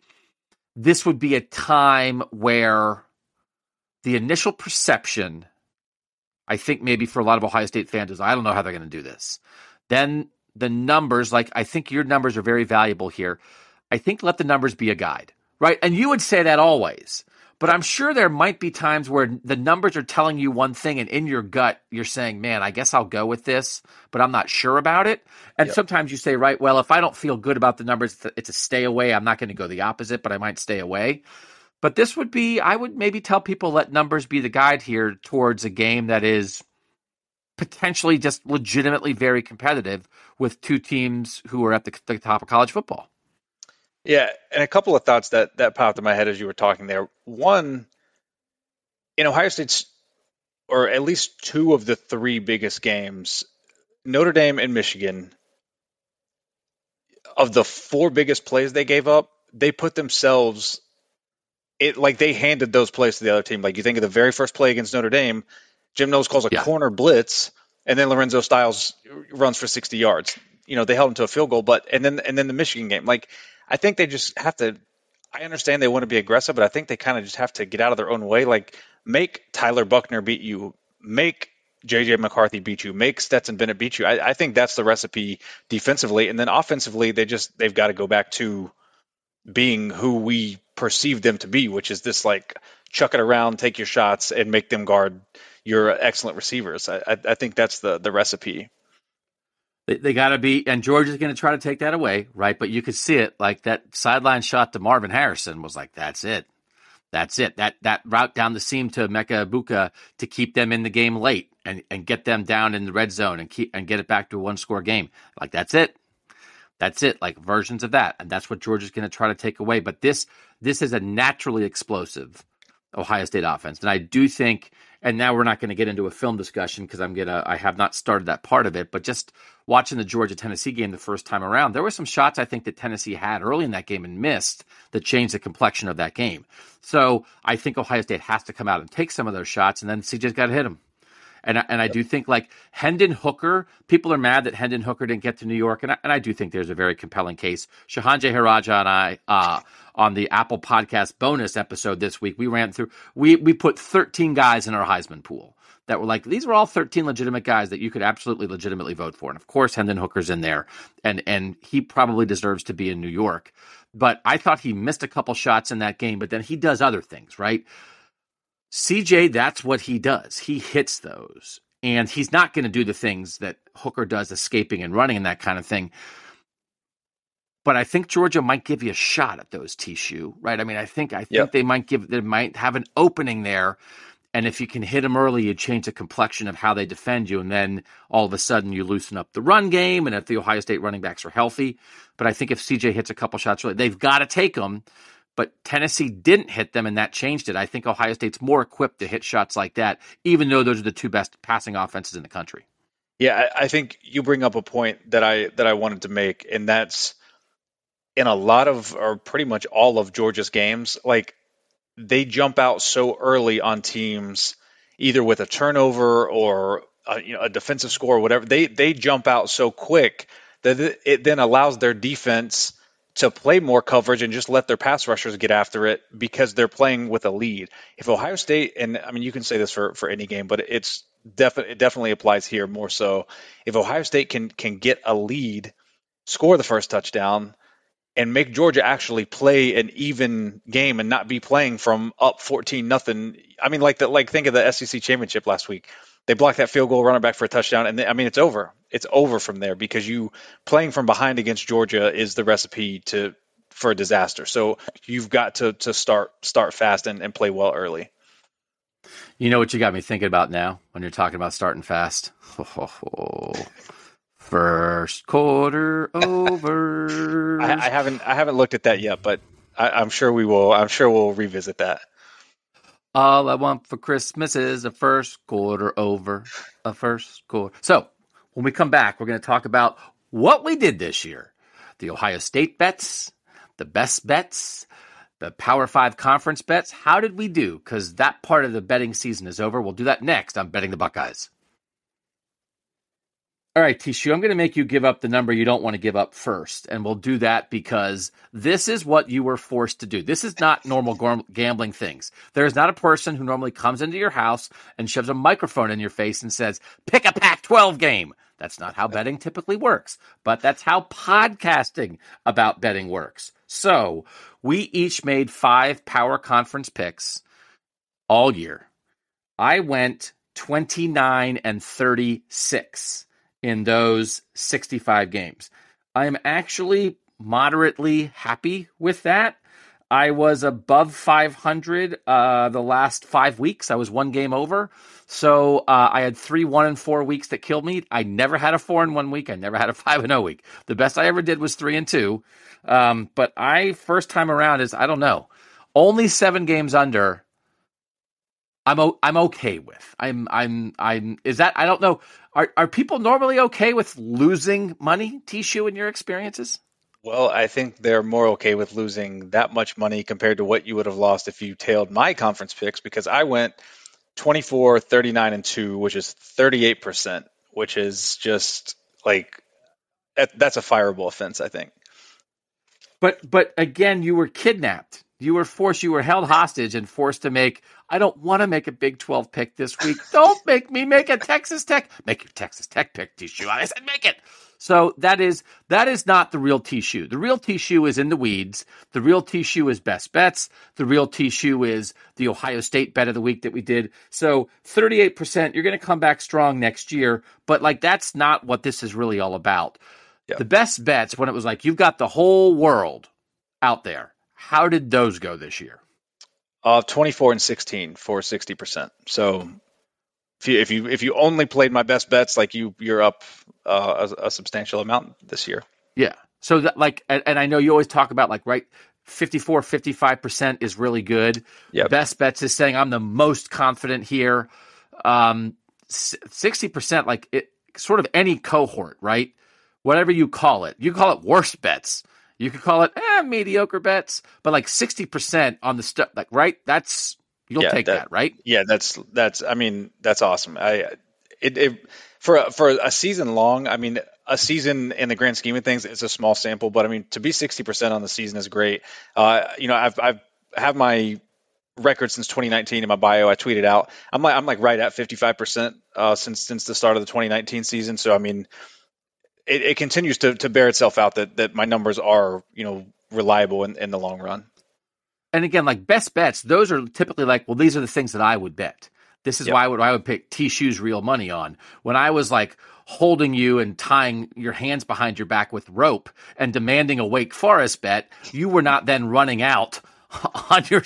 this would be a time where the initial perception I think maybe for a lot of Ohio State fans is I don't know how they're going to do this. Then the numbers like I think your numbers are very valuable here. I think let the numbers be a guide right? And you would say that always. But I'm sure there might be times where the numbers are telling you one thing, and in your gut, you're saying, man, I guess I'll go with this, but I'm not sure about it. And yep. sometimes you say, right, well, if I don't feel good about the numbers, it's a stay away. I'm not going to go the opposite, but I might stay away. But this would be, I would maybe tell people let numbers be the guide here towards a game that is potentially just legitimately very competitive with two teams who are at the, the top of college football. Yeah, and a couple of thoughts that that popped in my head as you were talking there. One, in Ohio State's, or at least two of the three biggest games, Notre Dame and Michigan. Of the four biggest plays they gave up, they put themselves it like they handed those plays to the other team. Like you think of the very first play against Notre Dame, Jim Knowles calls a yeah. corner blitz, and then Lorenzo Styles runs for 60 yards. You know, they held him to a field goal, but and then and then the Michigan game, like I think they just have to. I understand they want to be aggressive, but I think they kind of just have to get out of their own way. Like make Tyler Buchner beat you, make JJ McCarthy beat you, make Stetson Bennett beat you. I, I think that's the recipe defensively, and then offensively, they just they've got to go back to being who we perceive them to be, which is this like chuck it around, take your shots, and make them guard your excellent receivers. I, I, I think that's the the recipe. They, they got to be, and Georgia's going to try to take that away, right? But you could see it, like that sideline shot to Marvin Harrison was like, that's it. That's it. That that route down the seam to Emeka Egbuka to keep them in the game late and, and get them down in the red zone and keep and get it back to a one score game. Like that's it. That's it. Like versions of that. And that's what Georgia's going to try to take away. But this this is a naturally explosive Ohio State offense. And I do think and now we're not going to get into a film discussion because I'm gonna I have not started that part of it, but just watching the Georgia Tennessee game the first time around, there were some shots I think that Tennessee had early in that game and missed that changed the complexion of that game. So I think Ohio State has to come out and take some of those shots, and then CJ's got to hit them. And I, and I do think like Hendon Hooker, people are mad that Hendon Hooker didn't get to New York, and I, and I do think there's a very compelling case. Shehan Jeyarajah and I uh, on the Apple Podcast bonus episode this week, we ran through we we put 13 guys in our Heisman pool that were like these were all 13 legitimate guys that you could absolutely legitimately vote for, and of course Hendon Hooker's in there, and and he probably deserves to be in New York. But I thought he missed a couple shots in that game, but then he does other things, right? CJ, that's what he does. He hits those. And he's not going to do the things that Hooker does, escaping and running and that kind of thing. But I think Georgia might give you a shot at those T-Shoe, right? I mean, I think I think yep. they might give they might have an opening there. And if you can hit them early, you change the complexion of how they defend you. And then all of a sudden you loosen up the run game. And if the Ohio State running backs are healthy, but I think if CJ hits a couple shots early, they've got to take them but Tennessee didn't hit them, and that changed it. I think Ohio State's more equipped to hit shots like that, even though those are the two best passing offenses in the country. Yeah, I think you bring up a point that I that I wanted to make, and that's in a lot of or pretty much all of Georgia's games, like they jump out so early on teams, either with a turnover or a, you know, a defensive score or whatever. They they jump out so quick that it then allows their defense to play more coverage and just let their pass rushers get after it because they're playing with a lead. If Ohio State, and I mean, you can say this for, for any game, but it's definitely, it definitely applies here more so. If Ohio State can, can get a lead, score the first touchdown, and make Georgia actually play an even game and not be playing from up 14 nothing. I mean, like the, like think of the SEC championship last week they block that field goal, running back for a touchdown, and they, I mean it's over. It's over from there because you playing from behind against Georgia is the recipe to for a disaster. So you've got to to start start fast and, and play well early. You know what you got me thinking about now when you're talking about starting fast? First quarter over. I, I, haven't I haven't looked at that yet, but I, am sure we will. I'm sure we'll revisit that. All I want for Christmas is a first quarter over, a first quarter. So when we come back, we're going to talk about what we did this year, the Ohio State bets, the best bets, the Power Five conference bets. How did we do? Because that part of the betting season is over. We'll do that next on Betting the Buckeyes. All right, T-Shoe, I'm going to make you give up the number you don't want to give up first. And we'll do that because this is what you were forced to do. This is not normal gambling things. There is not a person who normally comes into your house and shoves a microphone in your face and says, pick a Pac 12 game. That's not how betting typically works, but that's how podcasting about betting works. So we each made five power conference picks all year. I went 29 and 36 in those 65 games. I am actually moderately happy with that. I was above 500 uh, the last five weeks. I was one game over. So uh, I had three one and four weeks that killed me. I never had a four in one week. I never had a five and zero oh week. The best I ever did was three and two. Um, but I first time around is I don't know. Only seven games under. I'm o- I'm okay with. I'm I'm I'm. Is that I don't know. Are are people normally okay with losing money, T-Shoe, in your experiences? Well, I think they're more okay with losing that much money compared to what you would have lost if you tailed my conference picks because I went 24, 39, and 2, which is 38%, which is just like that's a fireable offense, I think. But but again, you were kidnapped. You were forced, you were held hostage and forced to make. I don't want to make a Big 12 pick this week. Don't make me make a Texas Tech. Make your Texas Tech pick, T-Shoe. I said make it. So that is that is not the real T-Shoe. The real T-Shoe is in the weeds. The real T-Shoe is best bets. The real T-Shoe is the Ohio State bet of the week that we did. So 38%, you're going to come back strong next year, but like that's not what this is really all about. The best bets when it was like you've got the whole world out there. How did those go this year? Uh 24 and 16 for 60%. So if you if you if you only played my best bets, like you you're up uh, a, a, substantial amount this year. Yeah. So that like, and, and, I know you always talk about like right. 54 55% is really good. Yeah. Best bets is saying I'm the most confident here. Um 60% like it sort of any cohort, right? Whatever you call it. You call it worst bets. You could call it eh, mediocre bets, but like 60% on the stuff like right? That's You'll yeah, take that, that, right? Yeah, that's that's. I mean, that's awesome. I it, it for for a season long. I mean, a season in the grand scheme of things, it's a small sample, but I mean, to be sixty percent on the season is great. Uh, you know, I've I've have my record since 2019 in my bio. I tweeted out. I'm like I'm like right at 55 uh, percent since since the start of the 2019 season. So I mean, it, it continues to to bear itself out that that my numbers are you know reliable in, in the long run and again, like best bets, those are typically like, well, these are the things that I would bet. This is yep. why I would I would pick T-Shoe's real money on. When I was like holding you and tying your hands behind your back with rope and demanding a Wake Forest bet, you were not then running out on your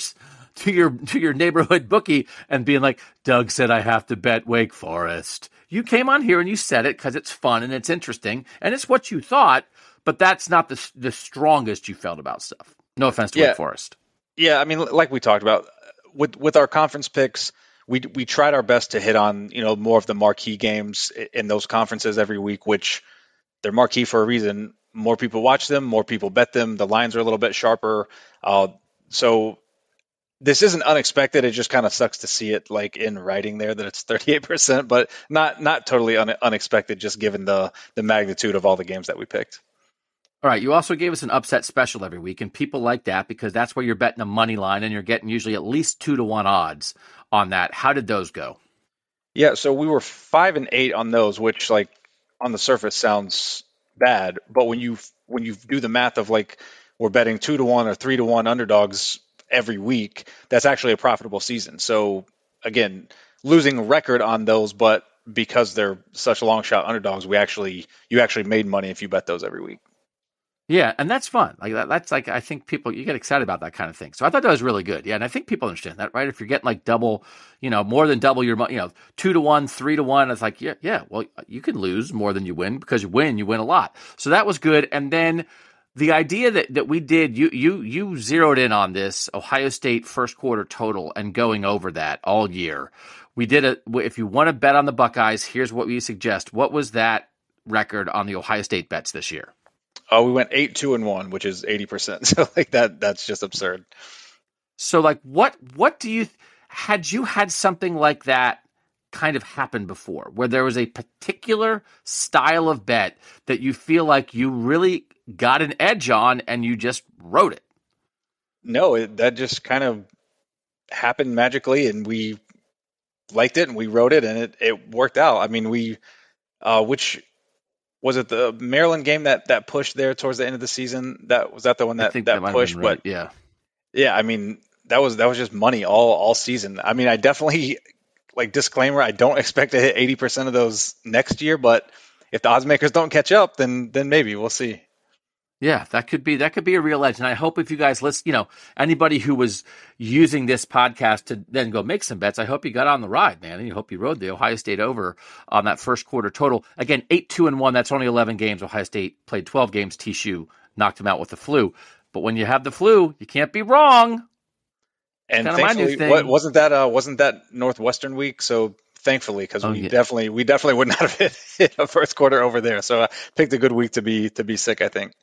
to your to your neighborhood bookie and being like, Doug said I have to bet Wake Forest. You came on here and you said it because it's fun and it's interesting and it's what you thought, but that's not the the strongest you felt about stuff. No offense to yeah. Wake Forest. Yeah, I mean, like we talked about with with our conference picks, we we tried our best to hit on you know more of the marquee games in those conferences every week, which they're marquee for a reason. More people watch them, more people bet them. The lines are a little bit sharper, uh, so this isn't unexpected. It just kind of sucks to see it like in writing there that it's 38%, but not not totally un- unexpected, just given the the magnitude of all the games that we picked. All right. You also gave us an upset special every week, and people like that because that's where you're betting a money line and you're getting usually at least two to one odds on that. How did those go? Yeah, so we were five and eight on those, which like on the surface sounds bad, but when you when you do the math of like we're betting two to one or three to one underdogs every week, that's actually a profitable season. So again, losing record on those, but because they're such long shot underdogs, we actually you actually made money if you bet those every week. Yeah, and that's fun. Like that, that's like I think people you get excited about that kind of thing. So I thought that was really good. Yeah, and I think people understand that, right? If you're getting like double, you know, more than double your, money, you know, two to one, three to one, it's like yeah, yeah. Well, you can lose more than you win because you win, you win a lot. So that was good. And then the idea that that we did, you you you zeroed in on this Ohio State first quarter total and going over that all year. We did it. If you want to bet on the Buckeyes, here's what we suggest. What was that record on the Ohio State bets this year? Oh, we went eight, two, and one, which is eighty percent. So like that, that's just absurd. So like, what what do you had you had something like that kind of happen before, where there was a particular style of bet that you feel like you really got an edge on, and you just wrote it? No, it, that just kind of happened magically, and we liked it, and we wrote it, and it it worked out. I mean, we uh, which was it the Maryland game that that pushed there towards the end of the season? That was that the one that that, that pushed. Right. But yeah, yeah. I mean, that was that was just money all all season. I mean, I definitely like disclaimer. I don't expect to hit eighty percent of those next year, but if the odds makers don't catch up, then then maybe we'll see. Yeah, that could be that could be a real edge. And I hope if you guys listen, you know, anybody who was using this podcast to then go make some bets, I hope you got on the ride, man. And you hope you rode the Ohio State over on that first quarter total. Again, eight, two, and one. That's only eleven games. Ohio State played twelve games. TSU knocked him out with the flu. But when you have the flu, you can't be wrong. And thankfully, what, wasn't that uh, wasn't that Northwestern week? So thankfully, because oh, we yeah. definitely we definitely would not have hit, hit, a first quarter over there. So I uh, picked a good week to be to be sick. I think.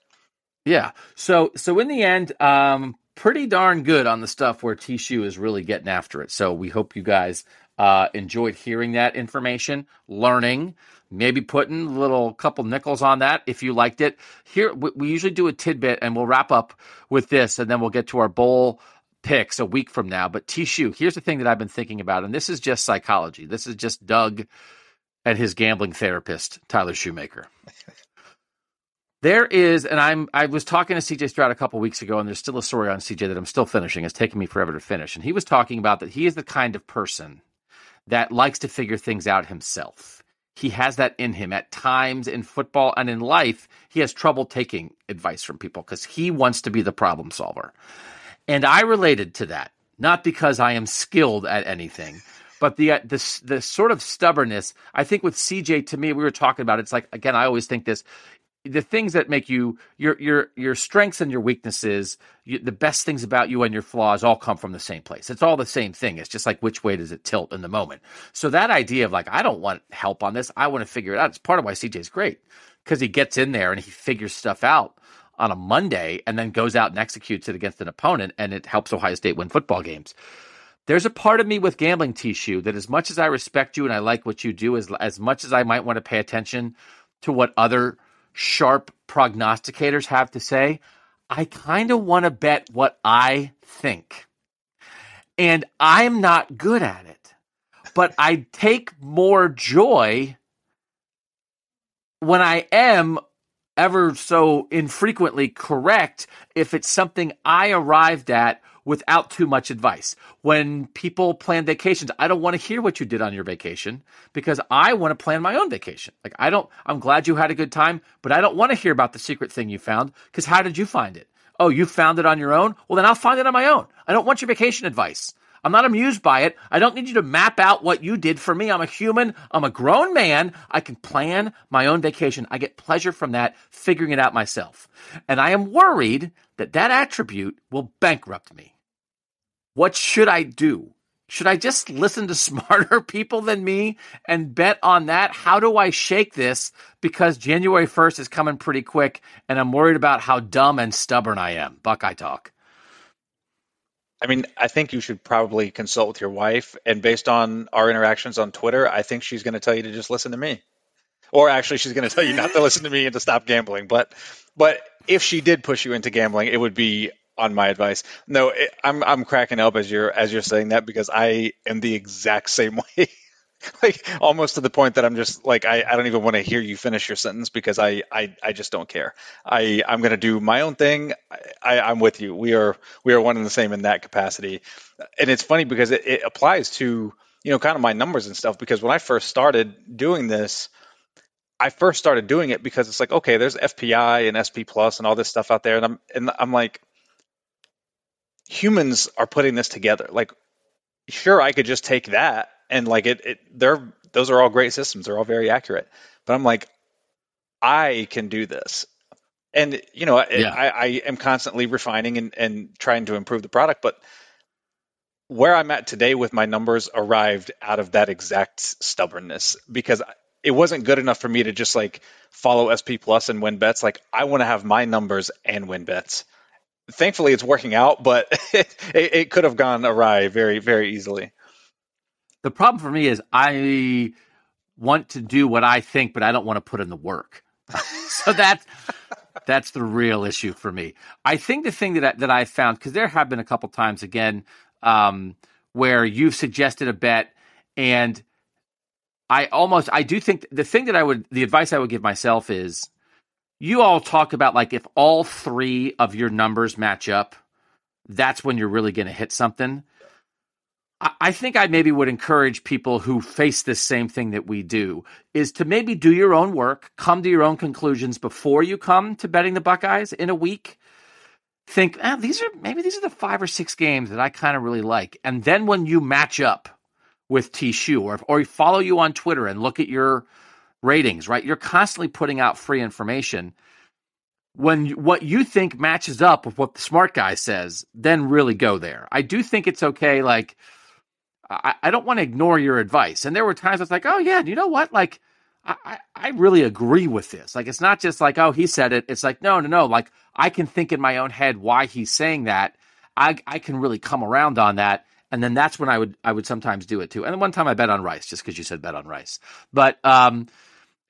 Yeah. So so in the end, um, pretty darn good on the stuff where T-Shoe is really getting after it. So we hope you guys uh, enjoyed hearing that information, learning, maybe putting a little couple nickels on that if you liked it. Here we, we usually do a tidbit, and we'll wrap up with this, and then we'll get to our bowl picks a week from now. But T-Shoe, here's the thing that I've been thinking about, and this is just psychology. This is just Doug and his gambling therapist, Tyler Shoemaker. There is, and I'm I was talking to CJ Stroud a couple weeks ago, and there's still a story on CJ that I'm still finishing. It's taking me forever to finish. And he was talking about that he is the kind of person that likes to figure things out himself. He has that in him. At times in football and in life, he has trouble taking advice from people because he wants to be the problem solver. And I related to that, not because I am skilled at anything, but the, uh, the the sort of stubbornness. I think with CJ, to me, we were talking about. It's like again, I always think this the things that make you your your your strengths and your weaknesses you, the best things about you and your flaws all come from the same place. It's all the same thing. It's just like which way does it tilt in the moment. So that idea of like i don't want help on this. I want to figure it out. It's part of why cj's great because he gets in there and he figures stuff out on a monday and then goes out and executes it against an opponent and it helps ohio state win football games. There's a part of me with gambling T-Shoe that as much as i respect you and i like what you do as, as much as i might want to pay attention to what other sharp prognosticators have to say, I kind of want to bet what I think. And I'm not good at it. But I take more joy when I am ever so infrequently correct if it's something I arrived at without too much advice. When people plan vacations, I don't want to hear what you did on your vacation because I want to plan my own vacation. Like I don't I'm glad you had a good time, but I don't want to hear about the secret thing you found because how did you find it? Oh, you found it on your own? Well, then I'll find it on my own. I don't want your vacation advice. I'm not amused by it. I don't need you to map out what you did for me. I'm a human. I'm a grown man. I can plan my own vacation. I get pleasure from that, figuring it out myself. And I am worried that that attribute will bankrupt me. What should I do? Should I just listen to smarter people than me and bet on that? How do I shake this? Because January 1st is coming pretty quick and I'm worried about how dumb and stubborn I am. Buckeye talk. I mean, I think you should probably consult with your wife. And based on our interactions on Twitter, I think she's going to tell you to just listen to me. Or actually, she's going to tell you not to listen to me and to stop gambling. But, but if she did push you into gambling, it would be on my advice. No, it, I'm I'm cracking up as you're as you're saying that because I am the exact same way. like almost to the point that I'm just like I, I don't even want to hear you finish your sentence because I I, I just don't care. I I'm gonna do my own thing. I, I'm with you. We are we are one and the same in that capacity. And it's funny because it, it applies to you know kind of my numbers and stuff because when I first started doing this, I first started doing it because it's like, okay, there's FPI and SP Plus and all this stuff out there, and I'm and I'm like, humans are putting this together. Like, sure, I could just take that and like it, it they're those are all great systems. They're all very accurate. But I'm like, I can do this. And you know, yeah. I, I am constantly refining and, and trying to improve the product, but where I'm at today with my numbers arrived out of that exact stubbornness because it wasn't good enough for me to just like follow SP Plus and win bets. Like I want to have my numbers and win bets. Thankfully, it's working out, but it, it could have gone awry very, very easily. The problem for me is I want to do what I think, but I don't want to put in the work. so that's that's the real issue for me. I think the thing that I, that I found because there have been a couple times again um, where you've suggested a bet and I almost I do think the thing that I would the advice I would give myself is you all talk about like if all three of your numbers match up, that's when you're really going to hit something. I think I maybe would encourage people who face this same thing that we do is to maybe do your own work, come to your own conclusions before you come to betting the Buckeyes in a week. Think, ah, these are maybe these are the five or six games that I kind of really like. And then when you match up with T-Shoe or or follow you on Twitter and look at your ratings, right? You're constantly putting out free information. When what you think matches up with what the smart guy says, then really go there. I do think it's okay, like I, I don't want to ignore your advice. And there were times I was like, oh yeah, you know what? Like I, I really agree with this. Like it's not just like, oh, he said it. It's like, no, no, no. Like I can think in my own head why he's saying that. I I can really come around on that. And then that's when I would I would sometimes do it too. And one time I bet on Rice just because you said bet on Rice. But um,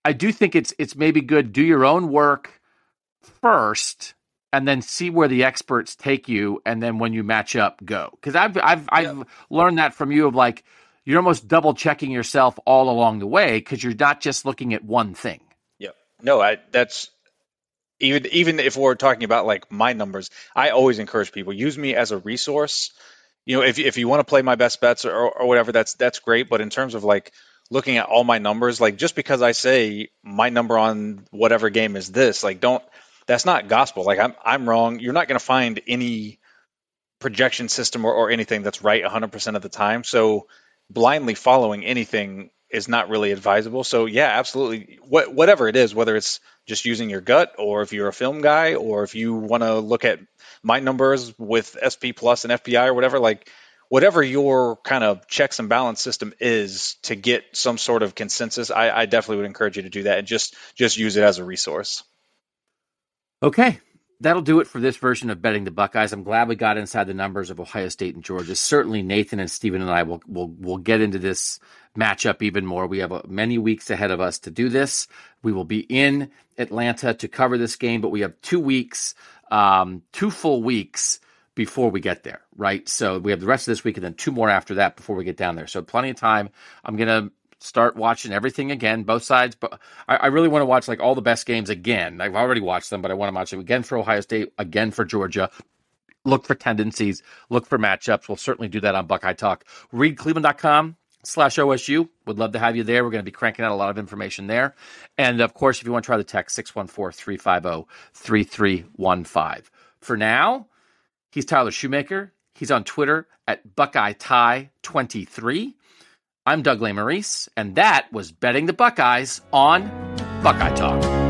I do think it's it's maybe good do your own work first and then see where the experts take you and then when you match up go. Because i've i've i've learned that from you of like you're almost double checking yourself all along the way because you're not just looking at one thing. Yeah no i that's even even if we're talking about like my numbers i always encourage people use me as a resource. You know if, if you want to play my best bets or, or whatever that's that's great but in terms of like looking at all my numbers like just because i say my number on whatever game is this like don't that's not gospel. Like I'm I'm wrong. You're not going to find any projection system or, or anything that's right 100% of the time. So blindly following anything is not really advisable. So yeah, absolutely. What whatever it is, whether it's just using your gut or if you're a film guy or if you want to look at my numbers with SP plus and FPI or whatever, like whatever your kind of checks and balance system is to get some sort of consensus, I, I definitely would encourage you to do that and just just use it as a resource. Okay. That'll do it for this version of betting the Buckeyes. I'm glad we got inside the numbers of Ohio State and Georgia. Certainly, Nathan and Stephen and I will will will get into this matchup even more. We have uh, many weeks ahead of us to do this. We will be in Atlanta to cover this game, but we have two weeks, um, two full weeks before we get there, right? So we have the rest of this week and then two more after that before we get down there. So plenty of time. I'm gonna start watching everything again, both sides. But I, I really want to watch like all the best games again. I've already watched them, but I want to watch them again for Ohio State, again for Georgia. Look for tendencies, look for matchups. We'll certainly do that on Buckeye Talk. Read cleveland.com slash OSU. Would love to have you there. We're going to be cranking out a lot of information there. And of course, if you want to try the text, 614 350 3315. For now, he's Tyler Shoemaker. He's on Twitter at Buckeye Tie 23. I'm Doug Lesmerises, and that was Betting the Buckeyes on Buckeye Talk.